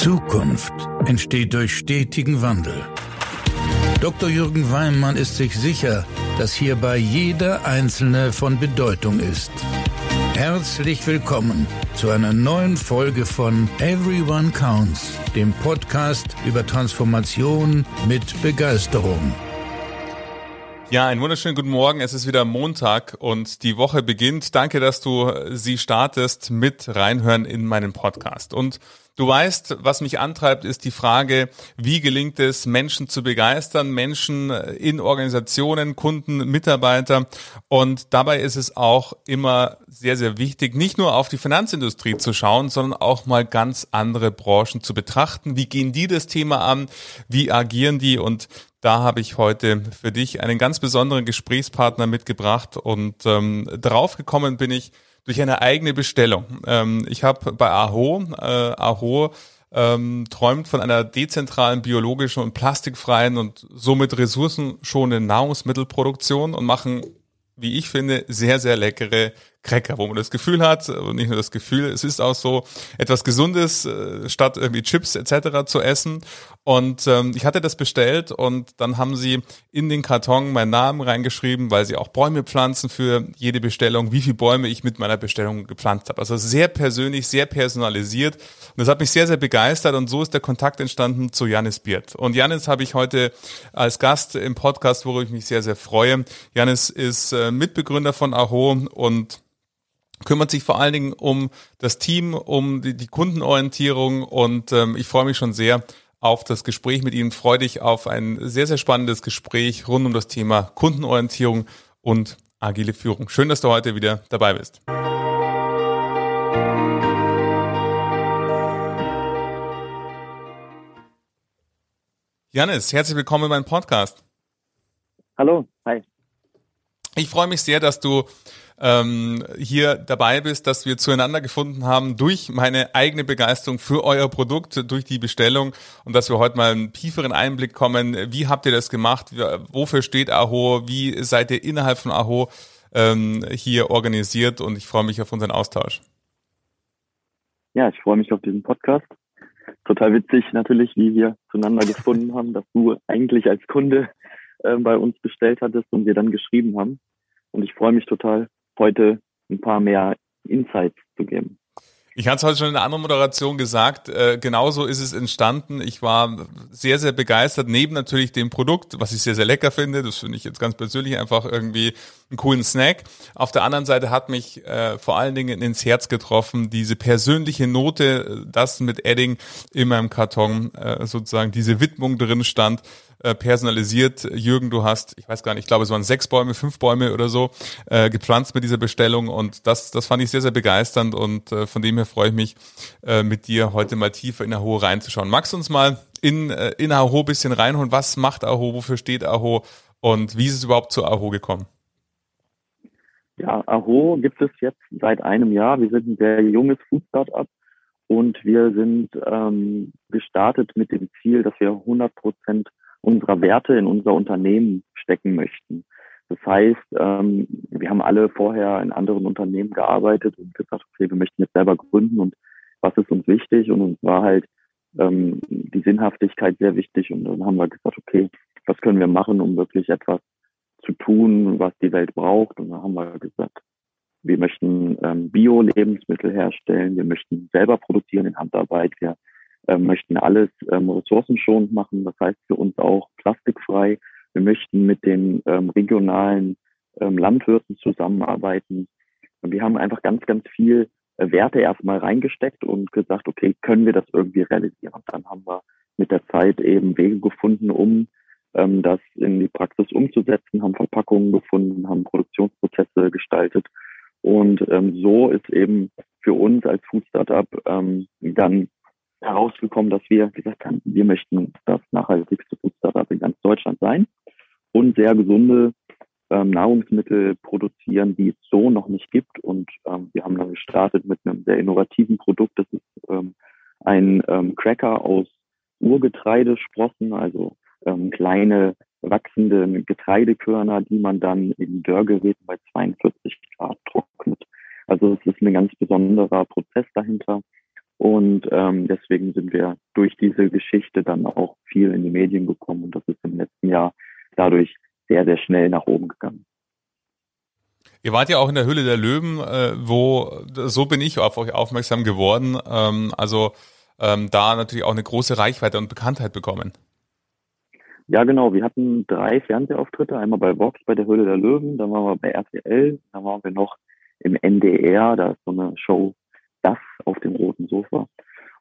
Zukunft entsteht durch stetigen Wandel. Dr. Jürgen Weimann ist sich sicher, dass hierbei jeder Einzelne von Bedeutung ist. Herzlich willkommen zu einer neuen Folge von Everyone Counts, dem Podcast über Transformation mit Begeisterung. Ja, einen wunderschönen guten Morgen. Es ist wieder Montag und die Woche beginnt. Danke, dass du sie startest mit reinhören in meinen Podcast. Und du weißt, was mich antreibt, ist die Frage, wie gelingt es, Menschen zu begeistern, Menschen in Organisationen, Kunden, Mitarbeiter. Und dabei ist es auch immer sehr, sehr wichtig, nicht nur auf die Finanzindustrie zu schauen, sondern auch mal ganz andere Branchen zu betrachten. Wie gehen die das Thema an? Wie agieren die? Und da habe ich heute für dich einen ganz besonderen Gesprächspartner mitgebracht und ähm, darauf gekommen bin ich durch eine eigene Bestellung. Ähm, ich habe bei Aho, äh, Aho ähm, träumt von einer dezentralen, biologischen und plastikfreien und somit ressourcenschonenden Nahrungsmittelproduktion und machen, wie ich finde, sehr, sehr leckere Cracker, wo man das Gefühl hat, und nicht nur das Gefühl, es ist auch so etwas Gesundes, äh, statt irgendwie Chips etc. zu essen. Und ähm, ich hatte das bestellt und dann haben sie in den Karton meinen Namen reingeschrieben, weil sie auch Bäume pflanzen für jede Bestellung, wie viele Bäume ich mit meiner Bestellung gepflanzt habe. Also sehr persönlich, sehr personalisiert. Und das hat mich sehr, sehr begeistert und so ist der Kontakt entstanden zu Janis Biert. Und Janis habe ich heute als Gast im Podcast, worüber ich mich sehr, sehr freue. Janis ist äh, Mitbegründer von Aho und kümmert sich vor allen Dingen um das Team, um die, die Kundenorientierung und ähm, ich freue mich schon sehr auf das Gespräch mit Ihnen. Freue dich auf ein sehr, sehr spannendes Gespräch rund um das Thema Kundenorientierung und agile Führung. Schön, dass du heute wieder dabei bist. Janis, herzlich willkommen in meinem Podcast. Hallo, hi. Ich freue mich sehr, dass du ähm, hier dabei bist, dass wir zueinander gefunden haben durch meine eigene Begeisterung für euer Produkt, durch die Bestellung und dass wir heute mal einen tieferen Einblick kommen. Wie habt ihr das gemacht? Wofür steht Aho? Wie seid ihr innerhalb von Aho ähm, hier organisiert? Und ich freue mich auf unseren Austausch. Ja, ich freue mich auf diesen Podcast. Total witzig natürlich, wie wir zueinander gefunden haben, dass du eigentlich als Kunde äh, bei uns bestellt hattest und wir dann geschrieben haben. Und ich freue mich total, heute ein paar mehr Insights zu geben. Ich hatte es heute schon in einer anderen Moderation gesagt, äh, genauso ist es entstanden. Ich war sehr, sehr begeistert, neben natürlich dem Produkt, was ich sehr, sehr lecker finde. Das finde ich jetzt ganz persönlich einfach irgendwie einen coolen Snack. Auf der anderen Seite hat mich äh, vor allen Dingen ins Herz getroffen, diese persönliche Note, das mit Edding in meinem Karton äh, sozusagen diese Widmung drin stand äh, personalisiert. Jürgen, du hast, ich weiß gar nicht, ich glaube, es waren sechs Bäume, fünf Bäume oder so äh, gepflanzt mit dieser Bestellung und das, das fand ich sehr, sehr begeisternd und äh, von dem her freue ich mich, äh, mit dir heute mal tiefer in Aho reinzuschauen. Magst du uns mal in, äh, in Aho bisschen reinholen? Was macht Aho? Wofür steht Aho? Und wie ist es überhaupt zu Aho gekommen? Ja, Aho gibt es jetzt seit einem Jahr. Wir sind ein sehr junges Food Startup und wir sind ähm, gestartet mit dem Ziel, dass wir 100 Prozent unserer Werte in unser Unternehmen stecken möchten. Das heißt, ähm, wir haben alle vorher in anderen Unternehmen gearbeitet und gesagt, okay, wir möchten jetzt selber gründen und was ist uns wichtig? Und uns war halt ähm, die Sinnhaftigkeit sehr wichtig. Und dann haben wir gesagt, okay, was können wir machen, um wirklich etwas zu tun, was die Welt braucht? Und dann haben wir gesagt, wir möchten ähm, Bio-Lebensmittel herstellen, wir möchten selber produzieren in Handarbeit, wir äh, möchten alles ähm, ressourcenschonend machen, das heißt für uns auch plastikfrei. Wir möchten mit den ähm, regionalen ähm, Landwirten zusammenarbeiten. Wir haben einfach ganz, ganz viel äh, Werte erstmal reingesteckt und gesagt, okay, können wir das irgendwie realisieren? Dann haben wir mit der Zeit eben Wege gefunden, um ähm, das in die Praxis umzusetzen, haben Verpackungen gefunden, haben Produktionsprozesse gestaltet. Und ähm, so ist eben für uns als Food Startup ähm, dann herausgekommen, dass wir gesagt haben, wir möchten das nachhaltigste Food in ganz Deutschland sein und sehr gesunde ähm, Nahrungsmittel produzieren, die es so noch nicht gibt. Und ähm, wir haben dann gestartet mit einem sehr innovativen Produkt. Das ist ähm, ein ähm, Cracker aus Urgetreidesprossen, also ähm, kleine wachsende Getreidekörner, die man dann in Dörrgeräten bei 42 Grad trocknet. Also es ist ein ganz besonderer Prozess dahinter. Und ähm, deswegen sind wir durch diese Geschichte dann auch viel in die Medien gekommen und das ist im letzten Jahr dadurch sehr, sehr schnell nach oben gegangen. Ihr wart ja auch in der Höhle der Löwen, äh, wo so bin ich auf euch aufmerksam geworden. Ähm, also ähm, da natürlich auch eine große Reichweite und Bekanntheit bekommen. Ja, genau. Wir hatten drei Fernsehauftritte. Einmal bei Vox, bei der Höhle der Löwen, dann waren wir bei RTL, dann waren wir noch im NDR, da ist so eine Show, das auf dem roten Sofa.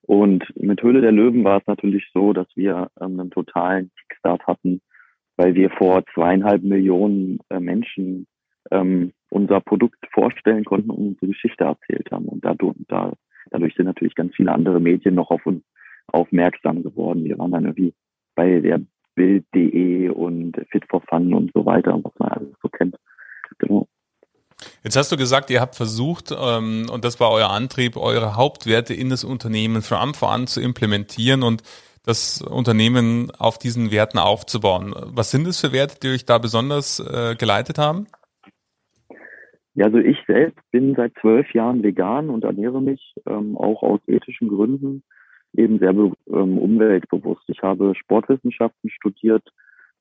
Und mit Höhle der Löwen war es natürlich so, dass wir ähm, einen totalen Kickstart hatten, weil wir vor zweieinhalb Millionen äh, Menschen ähm, unser Produkt vorstellen konnten und unsere Geschichte erzählt haben. Und dadurch, da, dadurch sind natürlich ganz viele andere Medien noch auf uns aufmerksam geworden. Wir waren dann irgendwie bei der Bild.de und Fit for Fun und so weiter, was man alles so kennt. Genau. Jetzt hast du gesagt, ihr habt versucht, ähm, und das war euer Antrieb, eure Hauptwerte in das Unternehmen von Anfang an zu implementieren und das Unternehmen auf diesen Werten aufzubauen. Was sind es für Werte, die euch da besonders äh, geleitet haben? Ja, also ich selbst bin seit zwölf Jahren vegan und ernähre mich ähm, auch aus ethischen Gründen eben sehr ähm, umweltbewusst. Ich habe Sportwissenschaften studiert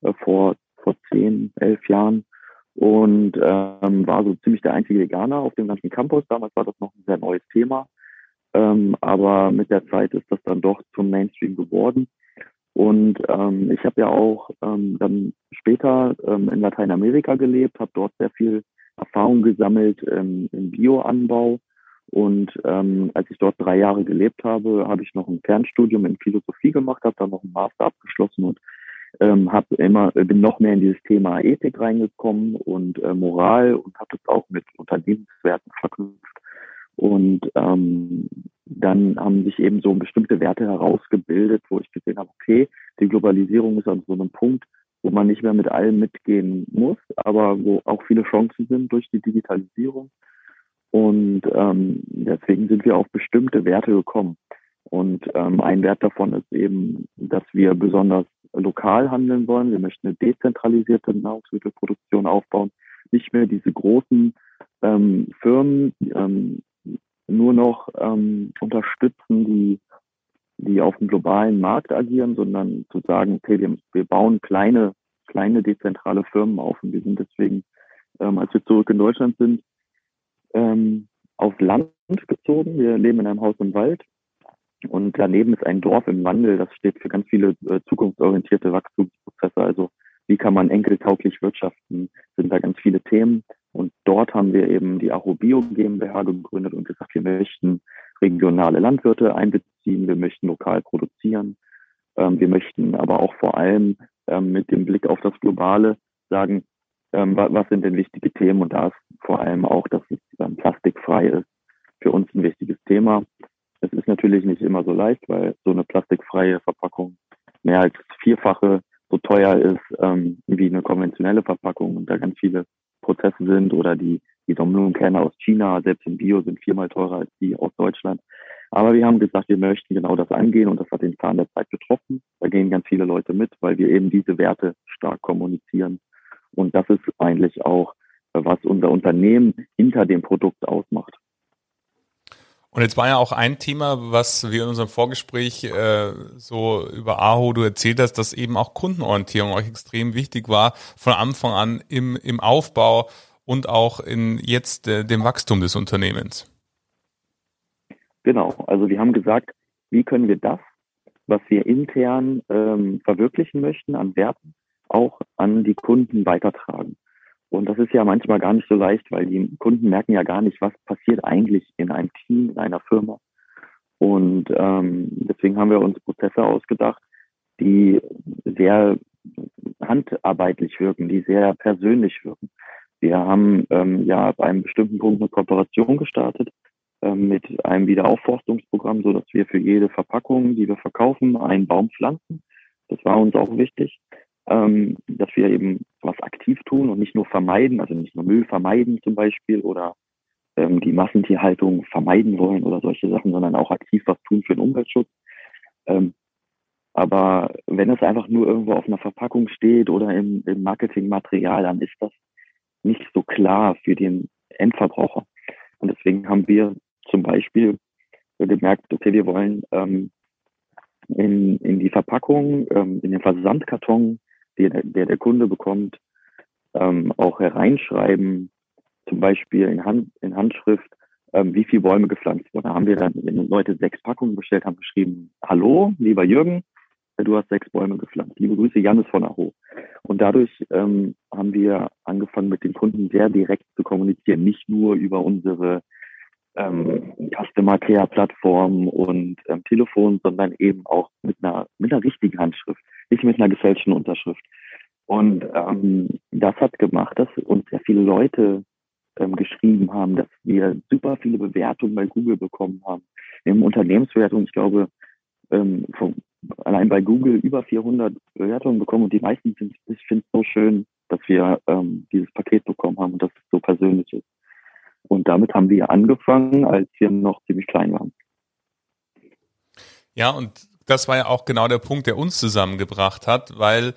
äh, vor, vor zehn, elf Jahren und ähm, war so ziemlich der einzige Veganer auf dem ganzen Campus. Damals war das noch ein sehr neues Thema. Ähm, aber mit der Zeit ist das dann doch zum Mainstream geworden. Und ähm, ich habe ja auch ähm, dann später ähm, in Lateinamerika gelebt, habe dort sehr viel Erfahrung gesammelt ähm, im Bioanbau. Und ähm, als ich dort drei Jahre gelebt habe, habe ich noch ein Fernstudium in Philosophie gemacht, habe dann noch einen Master abgeschlossen und ähm, habe immer bin noch mehr in dieses Thema Ethik reingekommen und äh, Moral und habe das auch mit Unternehmenswerten verknüpft. Und ähm, dann haben sich eben so bestimmte Werte herausgebildet, wo ich gesehen habe, okay, die Globalisierung ist an so einem Punkt, wo man nicht mehr mit allem mitgehen muss, aber wo auch viele Chancen sind durch die Digitalisierung. Und ähm, deswegen sind wir auf bestimmte Werte gekommen. Und ähm, ein Wert davon ist eben, dass wir besonders lokal handeln wollen. Wir möchten eine dezentralisierte Nahrungsmittelproduktion aufbauen, nicht mehr diese großen ähm, Firmen ähm, nur noch ähm, unterstützen, die die auf dem globalen Markt agieren, sondern zu sagen, okay, wir, bauen kleine, kleine dezentrale Firmen auf und wir sind deswegen, ähm, als wir zurück in Deutschland sind, ähm, auf Land gezogen. Wir leben in einem Haus im Wald und daneben ist ein Dorf im Wandel. Das steht für ganz viele äh, zukunftsorientierte Wachstumsprozesse. Also wie kann man enkeltauglich wirtschaften, sind da ganz viele Themen. Und dort haben wir eben die Arobio GmbH gegründet und gesagt, wir möchten regionale Landwirte einbeziehen, wir möchten lokal produzieren, ähm, wir möchten aber auch vor allem ähm, mit dem Blick auf das Globale sagen, ähm, was sind denn wichtige Themen und da ist vor allem auch, dass es ähm, plastikfrei ist, für uns ein wichtiges Thema. Es ist natürlich nicht immer so leicht, weil so eine plastikfreie Verpackung mehr als vierfache so teuer ist ähm, wie eine konventionelle Verpackung und da ganz viele Prozesse sind oder die die Sonnenblumenkerne aus China, selbst im Bio, sind viermal teurer als die aus Deutschland. Aber wir haben gesagt, wir möchten genau das angehen und das hat den Zahn der Zeit getroffen. Da gehen ganz viele Leute mit, weil wir eben diese Werte stark kommunizieren. Und das ist eigentlich auch, was unser Unternehmen hinter dem Produkt ausmacht. Und jetzt war ja auch ein Thema, was wir in unserem Vorgespräch äh, so über Aho du erzählt hast, dass eben auch Kundenorientierung euch extrem wichtig war von Anfang an im, im Aufbau und auch in jetzt äh, dem Wachstum des Unternehmens. Genau, also wir haben gesagt, wie können wir das, was wir intern ähm, verwirklichen möchten an Werten, auch an die Kunden weitertragen. Und das ist ja manchmal gar nicht so leicht, weil die Kunden merken ja gar nicht, was passiert eigentlich in einem Team, in einer Firma. Und ähm, deswegen haben wir uns Prozesse ausgedacht, die sehr handarbeitlich wirken, die sehr persönlich wirken. Wir haben ähm, ja ab einem bestimmten Punkt eine Kooperation gestartet ähm, mit einem Wiederaufforstungsprogramm, so dass wir für jede Verpackung, die wir verkaufen, einen Baum pflanzen. Das war uns auch wichtig, ähm, dass wir eben was aktiv tun und nicht nur vermeiden, also nicht nur Müll vermeiden zum Beispiel oder ähm, die Massentierhaltung vermeiden wollen oder solche Sachen, sondern auch aktiv was tun für den Umweltschutz. Ähm, aber wenn es einfach nur irgendwo auf einer Verpackung steht oder im, im Marketingmaterial, dann ist das nicht so klar für den Endverbraucher. Und deswegen haben wir zum Beispiel gemerkt, okay, wir wollen ähm, in, in die Verpackung, ähm, in den Versandkarton, der der, der Kunde bekommt, ähm, auch hereinschreiben, zum Beispiel in, Hand, in Handschrift, ähm, wie viele Bäume gepflanzt wurden. Da haben wir dann, wenn Leute sechs Packungen bestellt haben, geschrieben, hallo, lieber Jürgen, du hast sechs Bäume gepflanzt. Liebe Grüße, Janis von Aho. Und dadurch ähm, haben wir angefangen, mit den Kunden sehr direkt zu kommunizieren, nicht nur über unsere ähm, Customer Care Plattform und ähm, Telefon, sondern eben auch mit einer, mit einer richtigen Handschrift, nicht mit einer gefälschten Unterschrift. Und ähm, das hat gemacht, dass uns sehr viele Leute ähm, geschrieben haben, dass wir super viele Bewertungen bei Google bekommen haben. Wir haben ich glaube, ähm, vom, allein bei Google über 400 Bewertungen bekommen und die meisten sind, ich finde es so schön, dass wir ähm, dieses Paket bekommen haben und dass es so persönlich ist. Und damit haben wir angefangen, als wir noch ziemlich klein waren. Ja, und das war ja auch genau der Punkt, der uns zusammengebracht hat, weil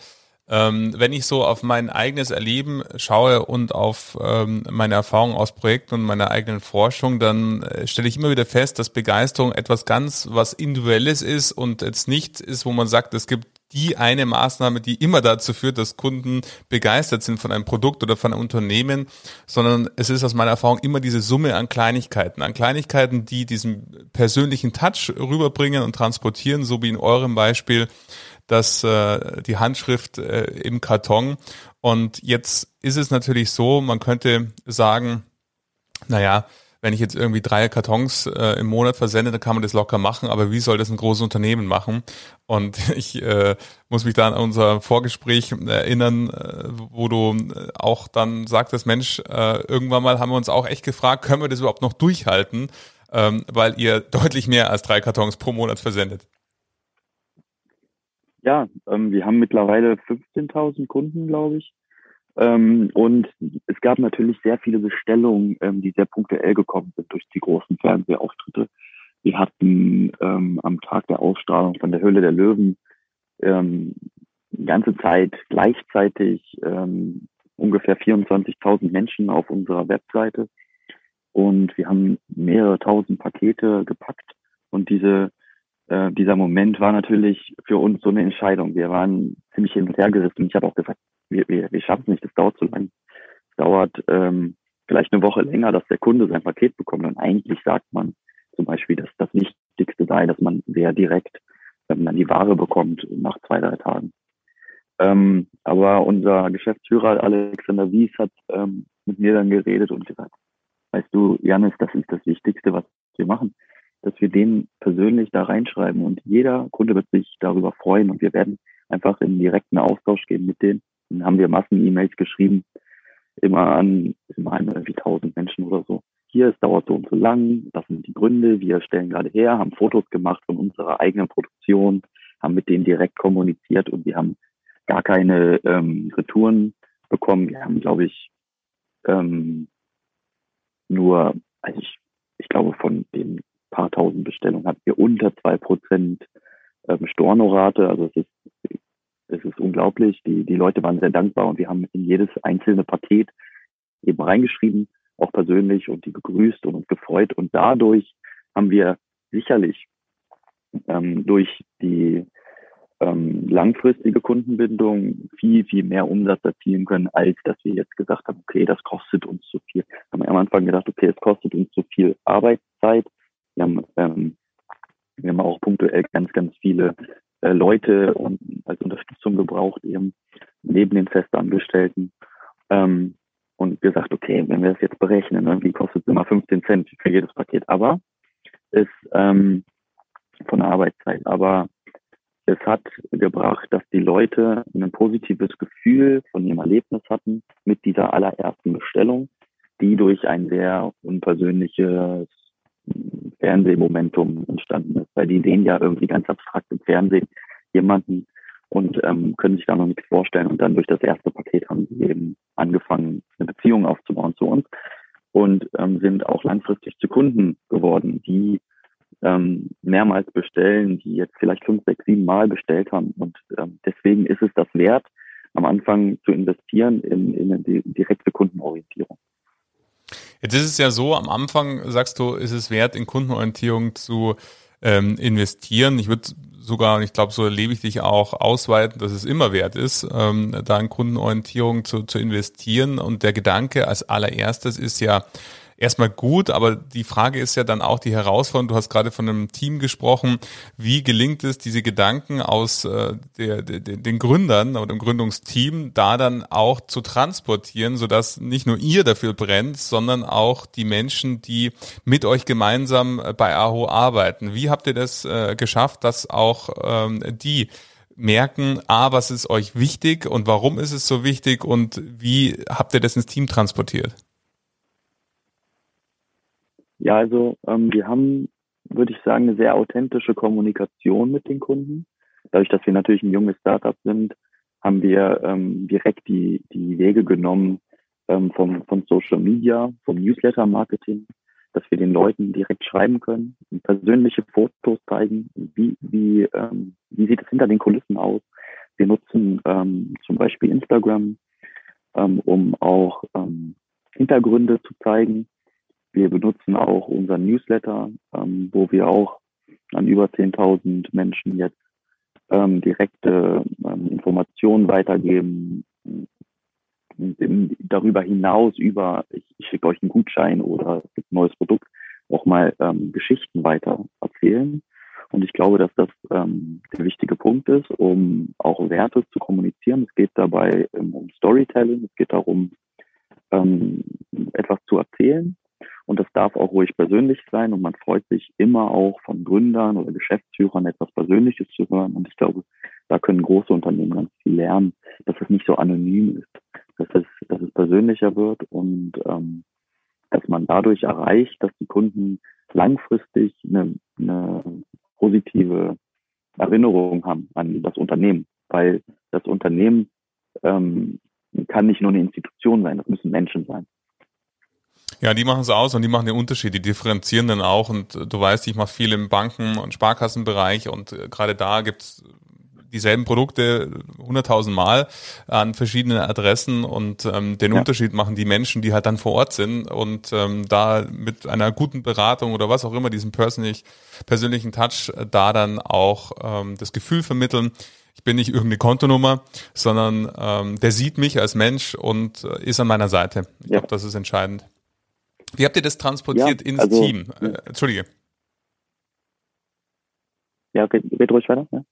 ähm, wenn ich so auf mein eigenes Erleben schaue und auf ähm, meine Erfahrungen aus Projekten und meiner eigenen Forschung, dann äh, stelle ich immer wieder fest, dass Begeisterung etwas ganz was Individuelles ist und jetzt nicht ist, wo man sagt, es gibt die eine Maßnahme, die immer dazu führt, dass Kunden begeistert sind von einem Produkt oder von einem Unternehmen, sondern es ist aus meiner Erfahrung immer diese Summe an Kleinigkeiten, an Kleinigkeiten, die diesen persönlichen Touch rüberbringen und transportieren, so wie in eurem Beispiel das, äh, die Handschrift äh, im Karton. Und jetzt ist es natürlich so, man könnte sagen, naja, wenn ich jetzt irgendwie drei Kartons äh, im Monat versende, dann kann man das locker machen, aber wie soll das ein großes Unternehmen machen? Und ich äh, muss mich da an unser Vorgespräch erinnern, äh, wo du äh, auch dann sagtest, Mensch, äh, irgendwann mal haben wir uns auch echt gefragt, können wir das überhaupt noch durchhalten, ähm, weil ihr deutlich mehr als drei Kartons pro Monat versendet. Ja, ähm, wir haben mittlerweile 15.000 Kunden, glaube ich. Ähm, und es gab natürlich sehr viele Bestellungen, ähm, die sehr punktuell gekommen sind durch die großen Fernsehauftritte. Wir hatten ähm, am Tag der Ausstrahlung von der Höhle der Löwen ähm, ganze Zeit gleichzeitig ähm, ungefähr 24.000 Menschen auf unserer Webseite. Und wir haben mehrere tausend Pakete gepackt. Und diese äh, dieser Moment war natürlich für uns so eine Entscheidung. Wir waren ziemlich hin und her gerissen. Ich habe auch gesagt, wir, wir, wir schaffen es nicht, das dauert zu lang. Es dauert ähm, vielleicht eine Woche länger, dass der Kunde sein Paket bekommt. Und eigentlich sagt man zum Beispiel, dass das Wichtigste sei, dass man sehr direkt ähm, dann die Ware bekommt nach zwei, drei Tagen. Ähm, aber unser Geschäftsführer Alexander Wies hat ähm, mit mir dann geredet und gesagt, weißt du, Janis, das ist das Wichtigste, was wir machen dass wir den persönlich da reinschreiben und jeder Kunde wird sich darüber freuen und wir werden einfach in direkten Austausch gehen mit denen. Dann haben wir Massen-E-Mails geschrieben, immer an, immer an irgendwie tausend Menschen oder so. Hier, es dauert so und so lang, das sind die Gründe, wir stellen gerade her, haben Fotos gemacht von unserer eigenen Produktion, haben mit denen direkt kommuniziert und wir haben gar keine ähm, Retouren bekommen. Wir haben, glaube ich, ähm, nur, also ich, ich glaube, von den paar tausend Bestellungen hatten wir unter zwei Prozent ähm, Stornorate. Also es ist, es ist unglaublich. Die, die Leute waren sehr dankbar und wir haben in jedes einzelne Paket eben reingeschrieben, auch persönlich und die begrüßt und uns gefreut. Und dadurch haben wir sicherlich ähm, durch die ähm, langfristige Kundenbindung viel, viel mehr Umsatz erzielen können, als dass wir jetzt gesagt haben, okay, das kostet uns zu viel. Haben wir am Anfang gedacht, okay, es kostet uns zu viel Arbeitszeit, wir haben, ähm, wir haben auch punktuell ganz, ganz viele äh, Leute und als Unterstützung gebraucht, eben neben den Festangestellten. Ähm, und gesagt, okay, wenn wir das jetzt berechnen, irgendwie kostet es immer 15 Cent für jedes Paket, aber ist ähm, von der Arbeitszeit. Aber es hat gebracht, dass die Leute ein positives Gefühl von ihrem Erlebnis hatten mit dieser allerersten Bestellung, die durch ein sehr unpersönliches Fernsehmomentum entstanden ist, weil die sehen ja irgendwie ganz abstrakt im Fernsehen jemanden und ähm, können sich da noch nichts vorstellen. Und dann durch das erste Paket haben sie eben angefangen, eine Beziehung aufzubauen zu uns und ähm, sind auch langfristig zu Kunden geworden, die ähm, mehrmals bestellen, die jetzt vielleicht fünf, sechs, sieben Mal bestellt haben. Und ähm, deswegen ist es das wert, am Anfang zu investieren in, in eine direkte Kundenorientierung. Jetzt ist es ja so, am Anfang sagst du, ist es wert, in Kundenorientierung zu ähm, investieren. Ich würde sogar, ich glaube, so erlebe ich dich auch ausweiten, dass es immer wert ist, ähm, da in Kundenorientierung zu, zu investieren. Und der Gedanke als allererstes ist ja, erstmal gut, aber die Frage ist ja dann auch die Herausforderung. Du hast gerade von einem Team gesprochen. Wie gelingt es, diese Gedanken aus äh, der, der, den Gründern oder dem Gründungsteam da dann auch zu transportieren, sodass nicht nur ihr dafür brennt, sondern auch die Menschen, die mit euch gemeinsam bei Aho arbeiten. Wie habt ihr das äh, geschafft, dass auch ähm, die merken, a, was ist euch wichtig und warum ist es so wichtig und wie habt ihr das ins Team transportiert? Ja, also ähm, wir haben, würde ich sagen, eine sehr authentische Kommunikation mit den Kunden. Dadurch, dass wir natürlich ein junges Startup sind, haben wir ähm, direkt die, die Wege genommen ähm, vom, von Social Media, vom Newsletter-Marketing, dass wir den Leuten direkt schreiben können, persönliche Fotos zeigen, wie, wie, ähm, wie sieht es hinter den Kulissen aus. Wir nutzen ähm, zum Beispiel Instagram, ähm, um auch ähm, Hintergründe zu zeigen wir benutzen auch unseren Newsletter, ähm, wo wir auch an über 10.000 Menschen jetzt ähm, direkte ähm, Informationen weitergeben. Darüber hinaus über, ich, ich schicke euch einen Gutschein oder es gibt ein neues Produkt, auch mal ähm, Geschichten weiter erzählen. Und ich glaube, dass das ähm, der wichtige Punkt ist, um auch Werte zu kommunizieren. Es geht dabei ähm, um Storytelling, es geht darum, ähm, etwas zu erzählen und das darf auch ruhig persönlich sein. Und man freut sich immer auch von Gründern oder Geschäftsführern etwas Persönliches zu hören. Und ich glaube, da können große Unternehmen ganz viel lernen, dass es nicht so anonym ist, dass es, dass es persönlicher wird und ähm, dass man dadurch erreicht, dass die Kunden langfristig eine, eine positive Erinnerung haben an das Unternehmen, weil das Unternehmen ähm, kann nicht nur eine Institution sein, das müssen Menschen sein. Ja, die machen es aus und die machen den Unterschied, die differenzieren dann auch und äh, du weißt, ich mache viel im Banken- und Sparkassenbereich und äh, gerade da gibt's dieselben Produkte hunderttausend Mal an verschiedenen Adressen und ähm, den ja. Unterschied machen die Menschen, die halt dann vor Ort sind und ähm, da mit einer guten Beratung oder was auch immer, diesen persönlich, persönlichen Touch, äh, da dann auch ähm, das Gefühl vermitteln, ich bin nicht irgendeine Kontonummer, sondern ähm, der sieht mich als Mensch und äh, ist an meiner Seite. Ich ja. glaube, das ist entscheidend. Wie habt ihr das transportiert ja, ins also, Team? Äh, Entschuldige. Ja, red ruhig weiter. Ja.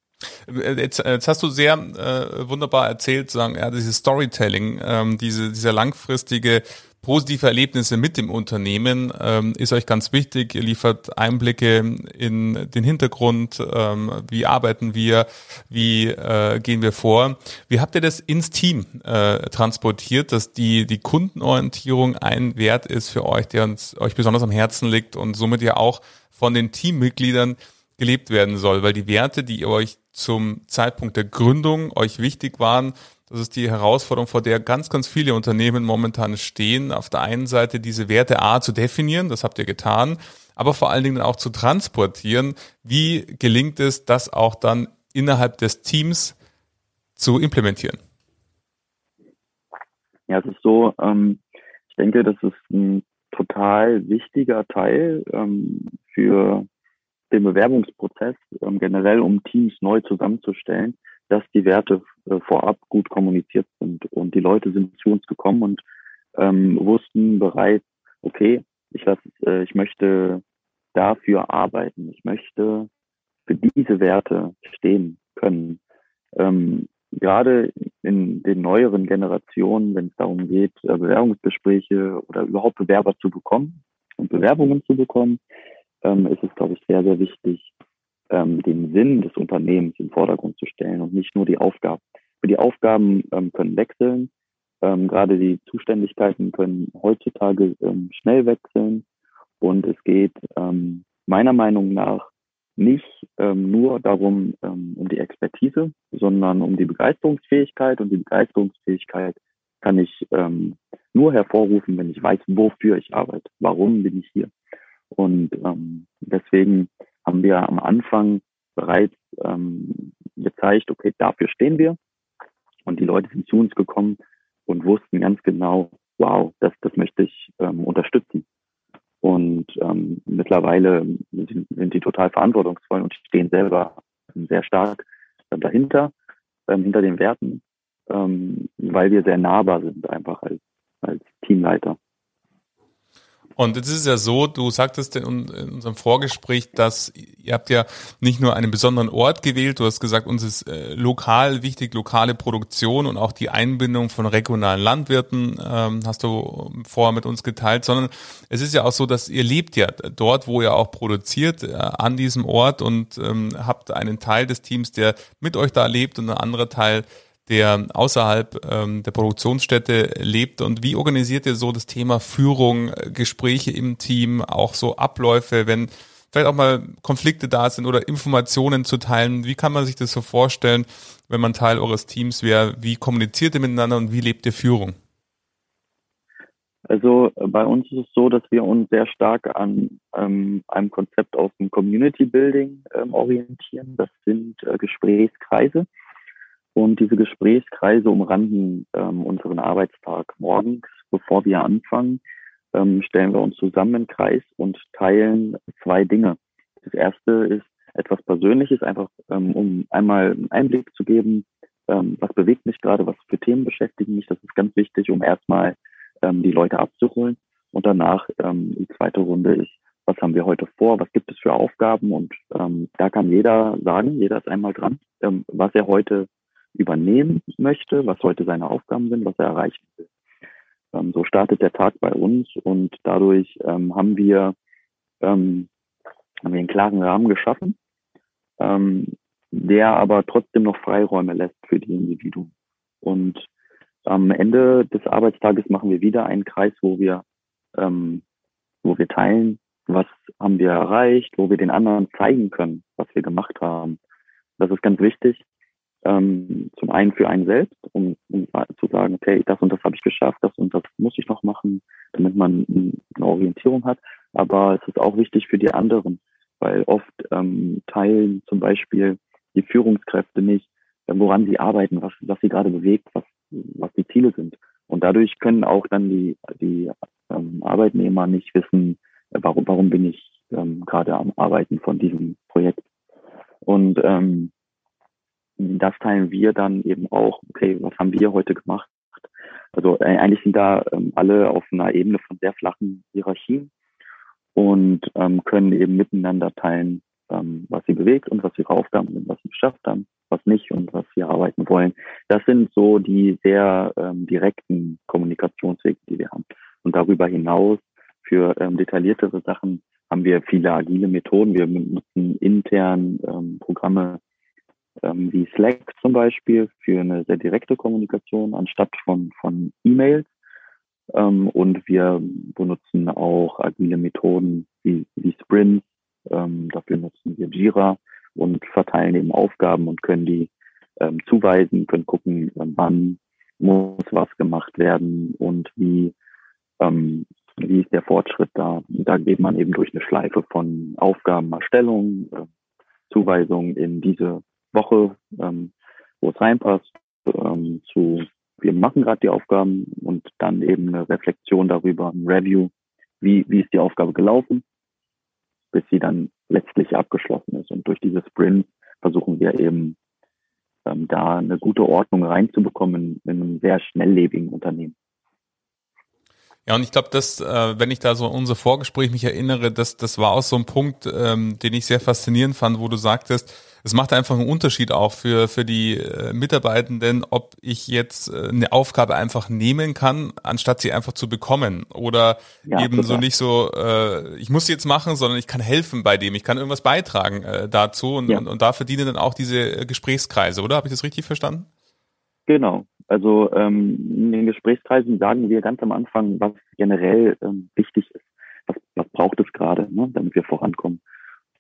Äh, jetzt, jetzt, hast du sehr äh, wunderbar erzählt, sagen, ja, dieses Storytelling, ähm, diese, dieser langfristige positive Erlebnisse mit dem Unternehmen ähm, ist euch ganz wichtig. Ihr liefert Einblicke in den Hintergrund, ähm, wie arbeiten wir, wie äh, gehen wir vor. Wie habt ihr das ins Team äh, transportiert, dass die, die Kundenorientierung ein Wert ist für euch, der uns, euch besonders am Herzen liegt und somit ja auch von den Teammitgliedern gelebt werden soll, weil die Werte, die euch zum Zeitpunkt der Gründung euch wichtig waren, das ist die Herausforderung, vor der ganz, ganz viele Unternehmen momentan stehen. Auf der einen Seite diese Werte A zu definieren, das habt ihr getan, aber vor allen Dingen auch zu transportieren. Wie gelingt es, das auch dann innerhalb des Teams zu implementieren? Ja, es ist so, ähm, ich denke, das ist ein total wichtiger Teil ähm, für den Bewerbungsprozess, ähm, generell um Teams neu zusammenzustellen dass die Werte äh, vorab gut kommuniziert sind. Und die Leute sind zu uns gekommen und ähm, wussten bereits, okay, ich, lass, äh, ich möchte dafür arbeiten. Ich möchte für diese Werte stehen können. Ähm, gerade in den neueren Generationen, wenn es darum geht, äh, Bewerbungsgespräche oder überhaupt Bewerber zu bekommen und Bewerbungen zu bekommen, ähm, ist es, glaube ich, sehr, sehr wichtig, ähm, den Sinn des Unternehmens im Vordergrund zu stellen und nicht nur die Aufgaben. Für die Aufgaben ähm, können wechseln. Ähm, gerade die Zuständigkeiten können heutzutage ähm, schnell wechseln. Und es geht ähm, meiner Meinung nach nicht ähm, nur darum, ähm, um die Expertise, sondern um die Begeisterungsfähigkeit. Und die Begeisterungsfähigkeit kann ich ähm, nur hervorrufen, wenn ich weiß, wofür ich arbeite. Warum bin ich hier? Und ähm, deswegen haben wir am Anfang bereits ähm, gezeigt, okay, dafür stehen wir. Und die Leute sind zu uns gekommen und wussten ganz genau, wow, das, das möchte ich ähm, unterstützen. Und ähm, mittlerweile sind, sind die total verantwortungsvoll und stehen selber sehr stark dahinter, ähm, hinter den Werten, ähm, weil wir sehr nahbar sind einfach als, als Teamleiter. Und jetzt ist es ja so, du sagtest in, unserem Vorgespräch, dass ihr habt ja nicht nur einen besonderen Ort gewählt, du hast gesagt, uns ist äh, lokal wichtig, lokale Produktion und auch die Einbindung von regionalen Landwirten ähm, hast du vorher mit uns geteilt, sondern es ist ja auch so, dass ihr lebt ja dort, wo ihr auch produziert, äh, an diesem Ort und ähm, habt einen Teil des Teams, der mit euch da lebt und ein anderer Teil, der außerhalb ähm, der Produktionsstätte lebt und wie organisiert ihr so das Thema Führung, Gespräche im Team, auch so Abläufe, wenn vielleicht auch mal Konflikte da sind oder Informationen zu teilen, wie kann man sich das so vorstellen, wenn man Teil eures Teams wäre, wie kommuniziert ihr miteinander und wie lebt ihr Führung? Also bei uns ist es so, dass wir uns sehr stark an ähm, einem Konzept aus dem Community Building ähm, orientieren. Das sind äh, Gesprächskreise und diese Gesprächskreise umranden ähm, unseren Arbeitstag. Morgens, bevor wir anfangen, ähm, stellen wir uns zusammen im Kreis und teilen zwei Dinge. Das erste ist etwas Persönliches, einfach ähm, um einmal einen Einblick zu geben, ähm, was bewegt mich gerade, was für Themen beschäftigen mich. Das ist ganz wichtig, um erstmal ähm, die Leute abzuholen. Und danach ähm, die zweite Runde ist, was haben wir heute vor, was gibt es für Aufgaben und ähm, da kann jeder sagen, jeder ist einmal dran, ähm, was er heute übernehmen möchte, was heute seine Aufgaben sind, was er erreichen will. Ähm, so startet der Tag bei uns und dadurch ähm, haben wir ähm, haben wir einen klaren Rahmen geschaffen, ähm, der aber trotzdem noch Freiräume lässt für die Individuen. Und am Ende des Arbeitstages machen wir wieder einen Kreis, wo wir ähm, wo wir teilen, was haben wir erreicht, wo wir den anderen zeigen können, was wir gemacht haben. Das ist ganz wichtig, ähm, zum einen für einen selbst, um, um zu sagen, okay, das und das habe ich geschafft, das und das muss ich noch machen, damit man eine Orientierung hat. Aber es ist auch wichtig für die anderen, weil oft ähm, teilen zum Beispiel die Führungskräfte nicht, äh, woran sie arbeiten, was, was sie gerade bewegt, was, was die Ziele sind. Und dadurch können auch dann die, die ähm, Arbeitnehmer nicht wissen, äh, warum, warum bin ich ähm, gerade am Arbeiten von diesem Projekt. Und ähm, das teilen wir dann eben auch, okay, was haben wir heute gemacht? Also äh, eigentlich sind da ähm, alle auf einer Ebene von sehr flachen Hierarchien und ähm, können eben miteinander teilen, ähm, was sie bewegt und was ihre Aufgaben sind, was sie geschafft haben, was nicht und was sie arbeiten wollen. Das sind so die sehr ähm, direkten Kommunikationswege, die wir haben. Und darüber hinaus für ähm, detailliertere Sachen haben wir viele agile Methoden. Wir nutzen intern ähm, Programme ähm, wie Slack zum Beispiel für eine sehr direkte Kommunikation anstatt von, von E-Mails. Ähm, und wir benutzen auch agile Methoden wie, wie Sprints. Ähm, dafür nutzen wir Jira und verteilen eben Aufgaben und können die ähm, zuweisen, können gucken, ähm, wann muss was gemacht werden und wie, ähm, wie ist der Fortschritt da. Da geht man eben durch eine Schleife von Aufgabenerstellung, äh, Zuweisung in diese Woche, ähm, wo es reinpasst, ähm, zu wir machen gerade die Aufgaben und dann eben eine Reflexion darüber, ein Review, wie, wie ist die Aufgabe gelaufen, bis sie dann letztlich abgeschlossen ist. Und durch diese Sprint versuchen wir eben ähm, da eine gute Ordnung reinzubekommen in, in einem sehr schnelllebigen Unternehmen. Ja, und ich glaube, dass, äh, wenn ich da so unser Vorgespräch mich erinnere, das, das war auch so ein Punkt, ähm, den ich sehr faszinierend fand, wo du sagtest, es macht einfach einen Unterschied auch für, für die äh, Mitarbeitenden, ob ich jetzt äh, eine Aufgabe einfach nehmen kann, anstatt sie einfach zu bekommen. Oder ja, eben so nicht so, äh, ich muss sie jetzt machen, sondern ich kann helfen bei dem, ich kann irgendwas beitragen äh, dazu und, ja. und, und da verdienen dann auch diese äh, Gesprächskreise, oder? Habe ich das richtig verstanden? Genau. Also ähm, in den Gesprächskreisen sagen wir ganz am Anfang, was generell ähm, wichtig ist. Was, was braucht es gerade, ne, damit wir vorankommen.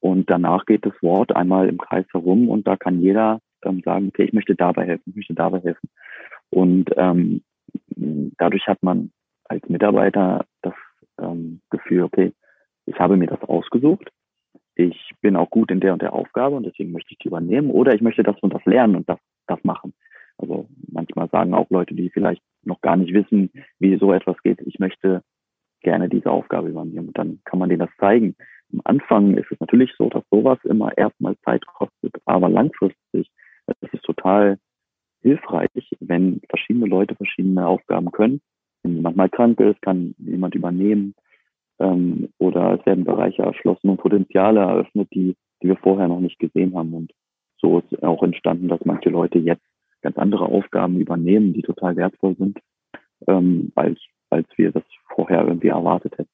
Und danach geht das Wort einmal im Kreis herum und da kann jeder ähm, sagen, okay, ich möchte dabei helfen, ich möchte dabei helfen. Und ähm, dadurch hat man als Mitarbeiter das ähm, Gefühl, okay, ich habe mir das ausgesucht, ich bin auch gut in der und der Aufgabe und deswegen möchte ich die übernehmen oder ich möchte das und das lernen und das, das machen. Also manchmal sagen auch Leute, die vielleicht noch gar nicht wissen, wie so etwas geht. Ich möchte gerne diese Aufgabe übernehmen. Und dann kann man denen das zeigen. Am Anfang ist es natürlich so, dass sowas immer erstmal Zeit kostet, aber langfristig ist es total hilfreich, wenn verschiedene Leute verschiedene Aufgaben können. Wenn jemand mal krank ist, kann jemand übernehmen ähm, oder es werden Bereiche erschlossen und Potenziale eröffnet, die, die wir vorher noch nicht gesehen haben. Und so ist auch entstanden, dass manche Leute jetzt ganz andere Aufgaben übernehmen, die total wertvoll sind, ähm, als, als wir das vorher irgendwie erwartet hätten.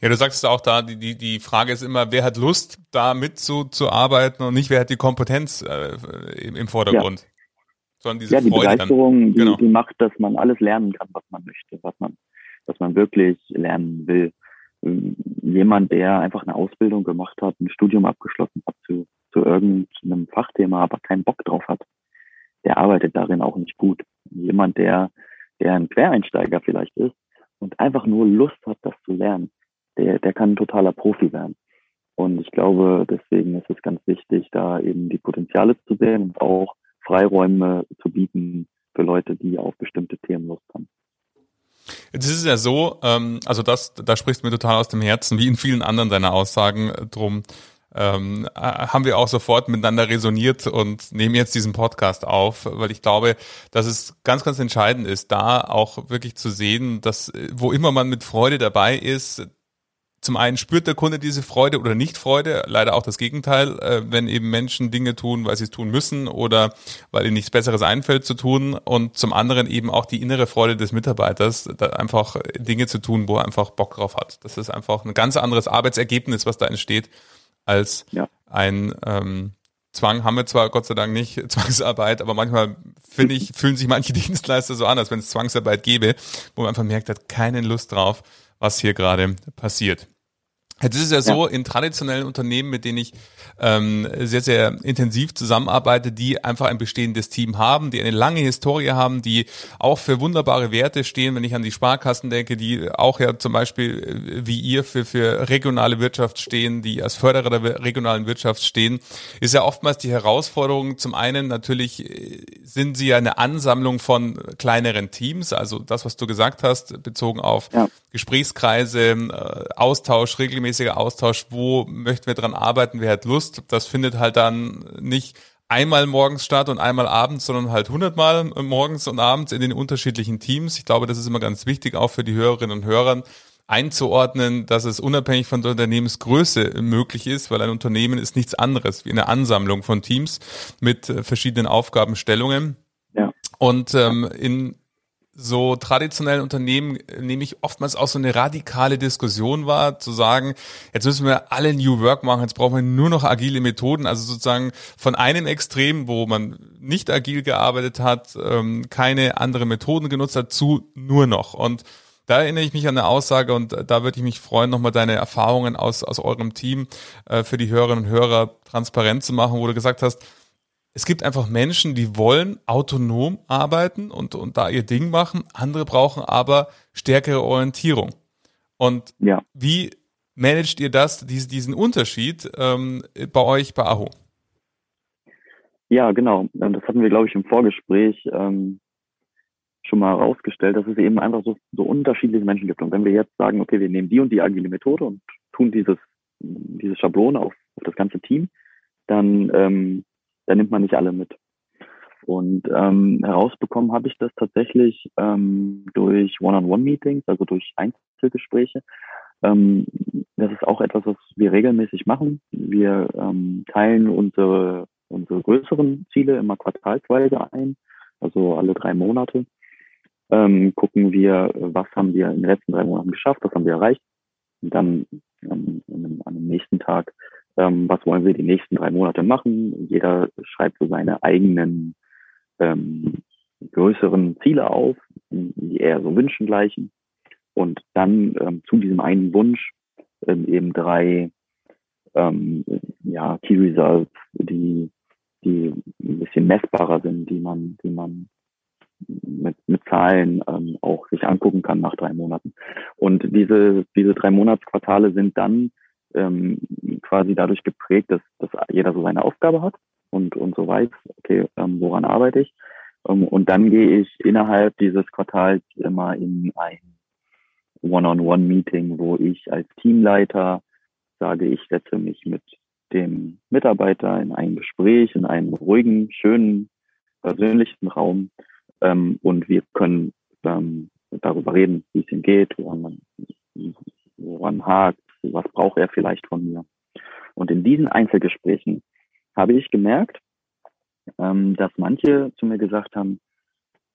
Ja, du sagst auch da, die, die, die Frage ist immer, wer hat Lust, da mitzuarbeiten und nicht, wer hat die Kompetenz äh, im, im Vordergrund. Ja. Sondern diese ja, die Freude Begeisterung, dann, genau. die, die macht, dass man alles lernen kann, was man möchte, was man, was man wirklich lernen will. Jemand, der einfach eine Ausbildung gemacht hat, ein Studium abgeschlossen hat zu, zu irgendeinem Fachthema, aber keinen Bock drauf hat, der arbeitet darin auch nicht gut. Jemand, der, der ein Quereinsteiger vielleicht ist und einfach nur Lust hat, das zu lernen, der, der kann ein totaler Profi werden. Und ich glaube, deswegen ist es ganz wichtig, da eben die Potenziale zu sehen und auch Freiräume zu bieten für Leute, die auf bestimmte Themen Lust haben. Jetzt ist es ja so, ähm, also das, da sprichst du mir total aus dem Herzen, wie in vielen anderen deiner Aussagen drum, ähm, haben wir auch sofort miteinander resoniert und nehmen jetzt diesen Podcast auf, weil ich glaube, dass es ganz, ganz entscheidend ist, da auch wirklich zu sehen, dass wo immer man mit Freude dabei ist, zum einen spürt der Kunde diese Freude oder nicht Freude, leider auch das Gegenteil, äh, wenn eben Menschen Dinge tun, weil sie es tun müssen oder weil ihnen nichts Besseres einfällt zu tun und zum anderen eben auch die innere Freude des Mitarbeiters, da einfach Dinge zu tun, wo er einfach Bock drauf hat. Das ist einfach ein ganz anderes Arbeitsergebnis, was da entsteht, als ja. ein ähm, Zwang haben wir zwar Gott sei Dank nicht, Zwangsarbeit, aber manchmal finde ich, fühlen sich manche Dienstleister so an, als wenn es Zwangsarbeit gäbe, wo man einfach merkt, hat keine Lust drauf, was hier gerade passiert. Jetzt ist es ja so, in traditionellen Unternehmen, mit denen ich ähm, sehr, sehr intensiv zusammenarbeite, die einfach ein bestehendes Team haben, die eine lange Historie haben, die auch für wunderbare Werte stehen, wenn ich an die Sparkassen denke, die auch ja zum Beispiel äh, wie ihr für, für regionale Wirtschaft stehen, die als Förderer der regionalen Wirtschaft stehen, ist ja oftmals die Herausforderung, zum einen natürlich äh, sind sie ja eine Ansammlung von kleineren Teams, also das, was du gesagt hast, bezogen auf ja. Gesprächskreise, äh, Austausch, regelmäßiger Austausch, wo möchten wir dran arbeiten, wer hat Lust. Das findet halt dann nicht einmal morgens statt und einmal abends, sondern halt hundertmal morgens und abends in den unterschiedlichen Teams. Ich glaube, das ist immer ganz wichtig, auch für die Hörerinnen und Hörer einzuordnen, dass es unabhängig von der Unternehmensgröße möglich ist, weil ein Unternehmen ist nichts anderes wie eine Ansammlung von Teams mit verschiedenen Aufgabenstellungen. Ja. Und ähm, in so traditionellen Unternehmen nehme ich oftmals auch so eine radikale Diskussion wahr, zu sagen, jetzt müssen wir alle New Work machen, jetzt brauchen wir nur noch agile Methoden, also sozusagen von einem Extrem, wo man nicht agil gearbeitet hat, ähm, keine andere Methoden genutzt hat, zu nur noch. Und da erinnere ich mich an eine Aussage und da würde ich mich freuen, nochmal deine Erfahrungen aus, aus eurem Team äh, für die Hörerinnen und Hörer transparent zu machen, wo du gesagt hast, es gibt einfach Menschen, die wollen autonom arbeiten und, und da ihr Ding machen. Andere brauchen aber stärkere Orientierung. Und ja. wie managt ihr das, diesen, diesen Unterschied ähm, bei euch bei Aho? Ja, genau. Das hatten wir, glaube ich, im Vorgespräch ähm, schon mal herausgestellt, dass es eben einfach so, so unterschiedliche Menschen gibt. Und wenn wir jetzt sagen, okay, wir nehmen die und die agile Methode und tun dieses, diese Schablone auf, auf das ganze Team, dann ähm, da nimmt man nicht alle mit. Und ähm, herausbekommen habe ich das tatsächlich ähm, durch One-on-One-Meetings, also durch Einzelgespräche. Ähm, das ist auch etwas, was wir regelmäßig machen. Wir ähm, teilen unsere, unsere größeren Ziele immer quartalsweise ein, also alle drei Monate. Ähm, gucken wir, was haben wir in den letzten drei Monaten geschafft, was haben wir erreicht. Und dann ähm, an, dem nächsten Tag ähm, was wollen wir die nächsten drei Monate machen. Jeder schreibt so seine eigenen ähm, größeren Ziele auf, die eher so Wünschen gleichen. Und dann ähm, zu diesem einen Wunsch ähm, eben drei ähm, ja, Key Results, die, die ein bisschen messbarer sind, die man, die man mit, mit Zahlen ähm, auch sich angucken kann nach drei Monaten. Und diese, diese drei Monatsquartale sind dann ähm, quasi dadurch geprägt, dass, dass jeder so seine Aufgabe hat und, und so weiß, okay, ähm, woran arbeite ich. Ähm, und dann gehe ich innerhalb dieses Quartals immer in ein One-on-One-Meeting, wo ich als Teamleiter sage, ich setze mich mit dem Mitarbeiter in ein Gespräch, in einem ruhigen, schönen, persönlichen Raum ähm, und wir können ähm, darüber reden, wie es ihm geht, woran woran hakt, was braucht er vielleicht von mir. Und in diesen Einzelgesprächen habe ich gemerkt, ähm, dass manche zu mir gesagt haben,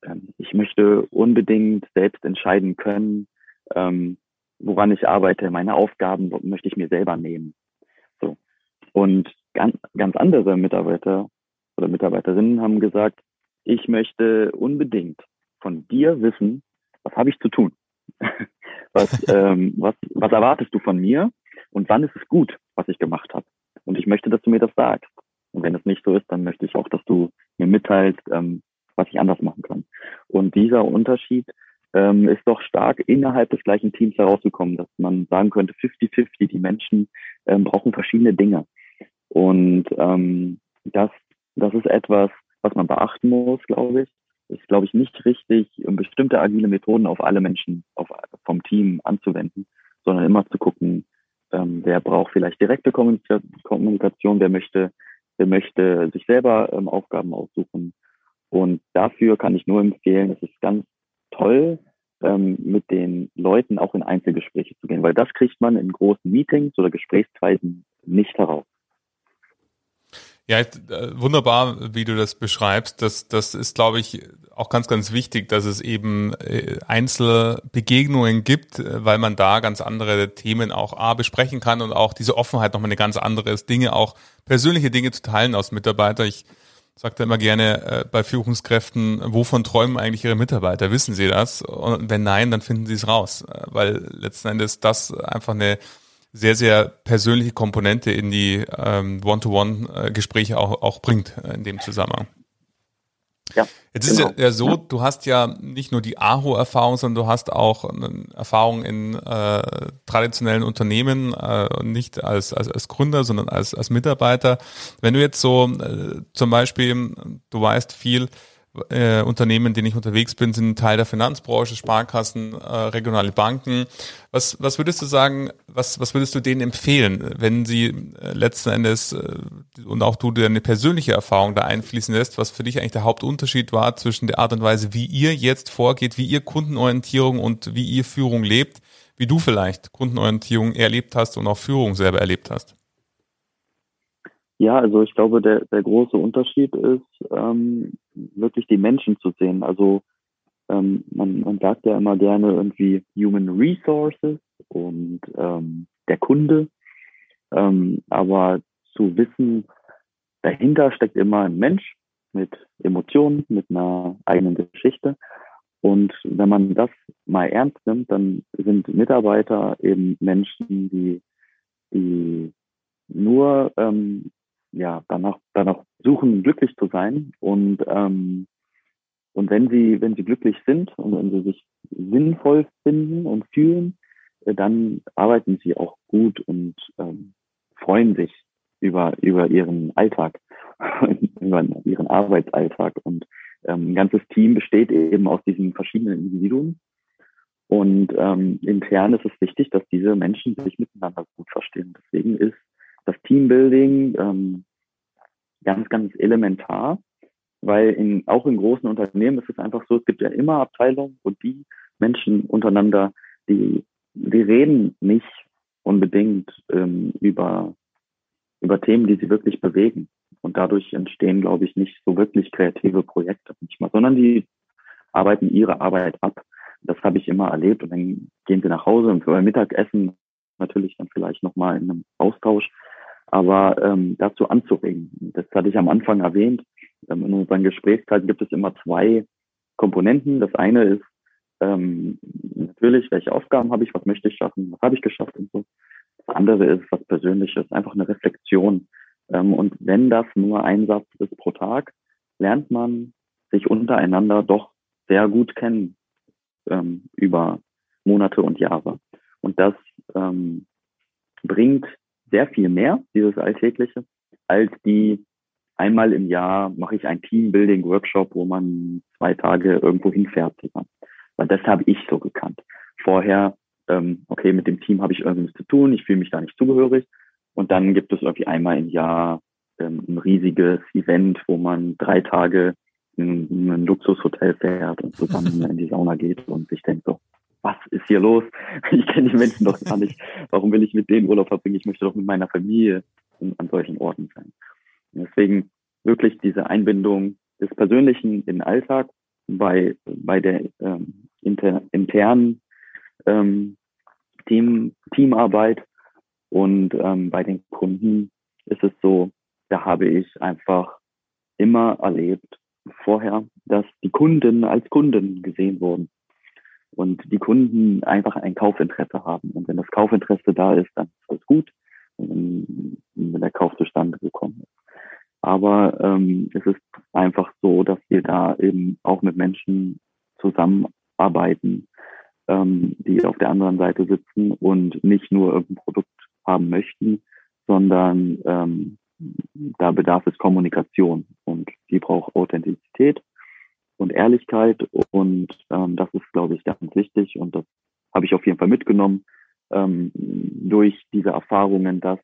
ähm, ich möchte unbedingt selbst entscheiden können, ähm, woran ich arbeite. Meine Aufgaben möchte ich mir selber nehmen. So. Und ganz, ganz andere Mitarbeiter oder Mitarbeiterinnen haben gesagt, ich möchte unbedingt von dir wissen, was habe ich zu tun? was, ähm, was, was erwartest du von mir? Und wann ist es gut, was ich gemacht habe? Und ich möchte, dass du mir das sagst. Und wenn es nicht so ist, dann möchte ich auch, dass du mir mitteilst, ähm, was ich anders machen kann. Und dieser Unterschied ähm, ist doch stark innerhalb des gleichen Teams herausgekommen, dass man sagen könnte, 50-50, die Menschen ähm, brauchen verschiedene Dinge. Und ähm, das, das ist etwas, was man beachten muss, glaube ich. Ist, glaube ich, nicht richtig, bestimmte agile Methoden auf alle Menschen auf, vom Team anzuwenden, sondern immer zu gucken, ähm, wer braucht vielleicht direkte Kommunikation, wer möchte, wer möchte sich selber ähm, Aufgaben aussuchen. Und dafür kann ich nur empfehlen, es ist ganz toll, ähm, mit den Leuten auch in Einzelgespräche zu gehen, weil das kriegt man in großen Meetings oder Gesprächskreisen nicht heraus. Ja, äh, wunderbar, wie du das beschreibst. Das, das ist, glaube ich, auch ganz, ganz wichtig, dass es eben äh, Einzelbegegnungen gibt, äh, weil man da ganz andere Themen auch A besprechen kann und auch diese Offenheit nochmal eine ganz andere ist, Dinge auch, persönliche Dinge zu teilen aus Mitarbeiter. Ich sagt er immer gerne bei Führungskräften, wovon träumen eigentlich ihre Mitarbeiter? Wissen sie das? Und wenn nein, dann finden sie es raus, weil letzten Endes das einfach eine sehr, sehr persönliche Komponente in die ähm, One-to-One-Gespräche auch, auch bringt äh, in dem Zusammenhang. Ja, Jetzt ist genau. ja so, du hast ja nicht nur die AHO-Erfahrung, sondern du hast auch eine Erfahrung in äh, traditionellen Unternehmen, äh, nicht als, als, als Gründer, sondern als, als Mitarbeiter. Wenn du jetzt so äh, zum Beispiel, du weißt viel, äh, Unternehmen, denen ich unterwegs bin, sind Teil der Finanzbranche, Sparkassen, äh, regionale Banken. Was, was würdest du sagen, was, was würdest du denen empfehlen, wenn sie äh, letzten Endes äh, und auch du deine persönliche Erfahrung da einfließen lässt, was für dich eigentlich der Hauptunterschied war zwischen der Art und Weise, wie ihr jetzt vorgeht, wie ihr Kundenorientierung und wie ihr Führung lebt, wie du vielleicht Kundenorientierung erlebt hast und auch Führung selber erlebt hast? Ja, also ich glaube, der, der große Unterschied ist, ähm, wirklich die Menschen zu sehen. Also ähm, man, man sagt ja immer gerne irgendwie Human Resources und ähm, der Kunde. Ähm, aber zu wissen, dahinter steckt immer ein Mensch mit Emotionen, mit einer eigenen Geschichte. Und wenn man das mal ernst nimmt, dann sind Mitarbeiter eben Menschen, die, die nur ähm, ja, danach, danach suchen, glücklich zu sein. Und, ähm, und wenn sie, wenn sie glücklich sind und wenn sie sich sinnvoll finden und fühlen, äh, dann arbeiten sie auch gut und ähm, freuen sich über, über ihren Alltag, über ihren Arbeitsalltag. Und ähm, ein ganzes Team besteht eben aus diesen verschiedenen Individuen. Und ähm, intern ist es wichtig, dass diese Menschen sich miteinander gut verstehen. Deswegen ist das Teambuilding ähm, ganz, ganz elementar, weil in, auch in großen Unternehmen ist es einfach so, es gibt ja immer Abteilungen und die Menschen untereinander, die, die reden nicht unbedingt ähm, über, über Themen, die sie wirklich bewegen. Und dadurch entstehen, glaube ich, nicht so wirklich kreative Projekte manchmal, sondern die arbeiten ihre Arbeit ab. Das habe ich immer erlebt. Und dann gehen sie nach Hause und für Mittagessen natürlich dann vielleicht nochmal in einem Austausch aber ähm, dazu anzuregen. Das hatte ich am Anfang erwähnt. Ähm, in unseren Gesprächskreisen gibt es immer zwei Komponenten. Das eine ist ähm, natürlich, welche Aufgaben habe ich, was möchte ich schaffen, was habe ich geschafft und so. Das andere ist was Persönliches, einfach eine Reflexion. Ähm, und wenn das nur ein Satz ist pro Tag, lernt man sich untereinander doch sehr gut kennen ähm, über Monate und Jahre. Und das ähm, bringt sehr viel mehr, dieses Alltägliche, als die einmal im Jahr mache ich einen Teambuilding-Workshop, wo man zwei Tage irgendwo hinfährt. Weil das habe ich so gekannt. Vorher, ähm, okay, mit dem Team habe ich irgendwas zu tun, ich fühle mich da nicht zugehörig. Und dann gibt es irgendwie einmal im Jahr ähm, ein riesiges Event, wo man drei Tage in, in ein Luxushotel fährt und zusammen in die Sauna geht und sich denkt so, was ist hier los? Ich kenne die Menschen doch gar nicht. Warum will ich mit denen Urlaub verbringen? Ich möchte doch mit meiner Familie an solchen Orten sein. Deswegen wirklich diese Einbindung des Persönlichen in den Alltag bei, bei der ähm, inter, internen ähm, Team, Teamarbeit und ähm, bei den Kunden ist es so, da habe ich einfach immer erlebt vorher, dass die Kunden als Kunden gesehen wurden und die Kunden einfach ein Kaufinteresse haben. Und wenn das Kaufinteresse da ist, dann ist alles gut, wenn, wenn der Kauf zustande gekommen ist. Aber ähm, es ist einfach so, dass wir da eben auch mit Menschen zusammenarbeiten, ähm, die auf der anderen Seite sitzen und nicht nur irgendein Produkt haben möchten, sondern ähm, da bedarf es Kommunikation und die braucht Authentizität und Ehrlichkeit und ähm, das ist, glaube ich, ganz wichtig und das habe ich auf jeden Fall mitgenommen ähm, durch diese Erfahrungen, dass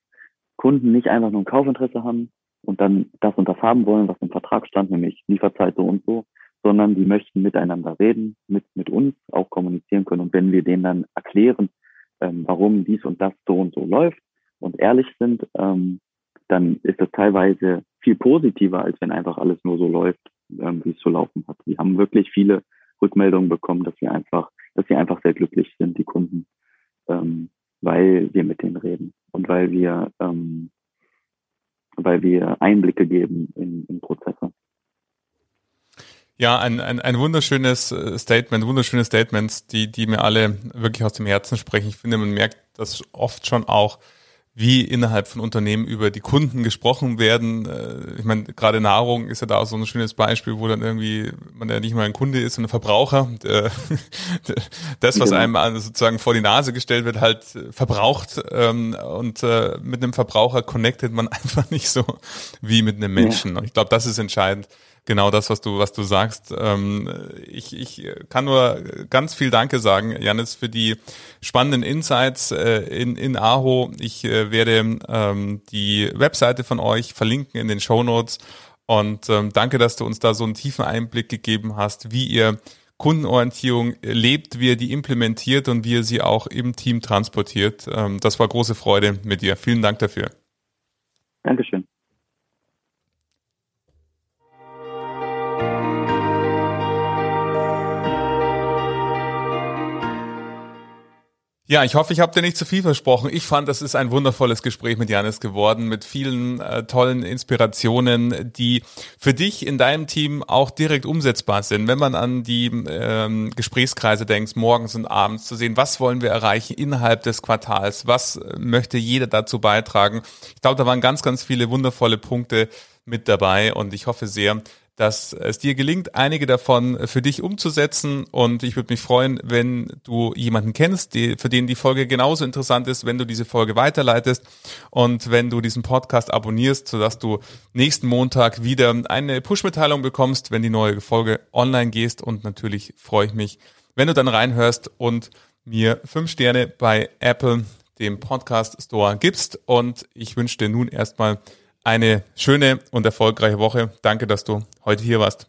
Kunden nicht einfach nur ein Kaufinteresse haben, und dann das und das haben wollen, was im Vertrag stand, nämlich Lieferzeit so und so, sondern die möchten miteinander reden, mit, mit uns auch kommunizieren können. Und wenn wir denen dann erklären, ähm, warum dies und das so und so läuft und ehrlich sind, ähm, dann ist das teilweise viel positiver, als wenn einfach alles nur so läuft, ähm, wie es zu laufen hat. Wir haben wirklich viele Rückmeldungen bekommen, dass wir einfach, dass sie einfach sehr glücklich sind, die Kunden, ähm, weil wir mit denen reden und weil wir ähm, weil wir Einblicke geben in, in Prozesse. Ja, ein, ein, ein wunderschönes äh, Statement, wunderschöne Statements, die, die mir alle wirklich aus dem Herzen sprechen. Ich finde, man merkt das oft schon auch, wie innerhalb von Unternehmen über die Kunden gesprochen werden. Äh, ich meine, gerade Nahrung ist ja da auch so ein schönes Beispiel, wo dann irgendwie man ja nicht mal ein Kunde ist, sondern ein Verbraucher. Das, was genau. einem sozusagen vor die Nase gestellt wird, halt verbraucht. Ähm, und äh, mit einem Verbraucher connectet man einfach nicht so wie mit einem Menschen. Und ich glaube, das ist entscheidend genau das, was du, was du sagst. Ähm, ich, ich kann nur ganz viel Danke sagen, Janis, für die spannenden Insights äh, in, in Aho. Ich äh, werde ähm, die Webseite von euch verlinken in den Show Notes. Und ähm, danke, dass du uns da so einen tiefen Einblick gegeben hast, wie ihr Kundenorientierung lebt, wie ihr die implementiert und wie ihr sie auch im Team transportiert. Das war große Freude mit dir. Vielen Dank dafür. Dankeschön. Ja, ich hoffe, ich habe dir nicht zu viel versprochen. Ich fand, das ist ein wundervolles Gespräch mit Janis geworden, mit vielen äh, tollen Inspirationen, die für dich in deinem Team auch direkt umsetzbar sind. Wenn man an die ähm, Gesprächskreise denkt, morgens und abends zu sehen, was wollen wir erreichen innerhalb des Quartals, was möchte jeder dazu beitragen. Ich glaube, da waren ganz, ganz viele wundervolle Punkte mit dabei und ich hoffe sehr, dass es dir gelingt, einige davon für dich umzusetzen. Und ich würde mich freuen, wenn du jemanden kennst, die, für den die Folge genauso interessant ist, wenn du diese Folge weiterleitest und wenn du diesen Podcast abonnierst, sodass du nächsten Montag wieder eine Push-Mitteilung bekommst, wenn die neue Folge online gehst. Und natürlich freue ich mich, wenn du dann reinhörst und mir fünf Sterne bei Apple, dem Podcast Store, gibst. Und ich wünsche dir nun erstmal eine schöne und erfolgreiche Woche. Danke, dass du heute hier warst.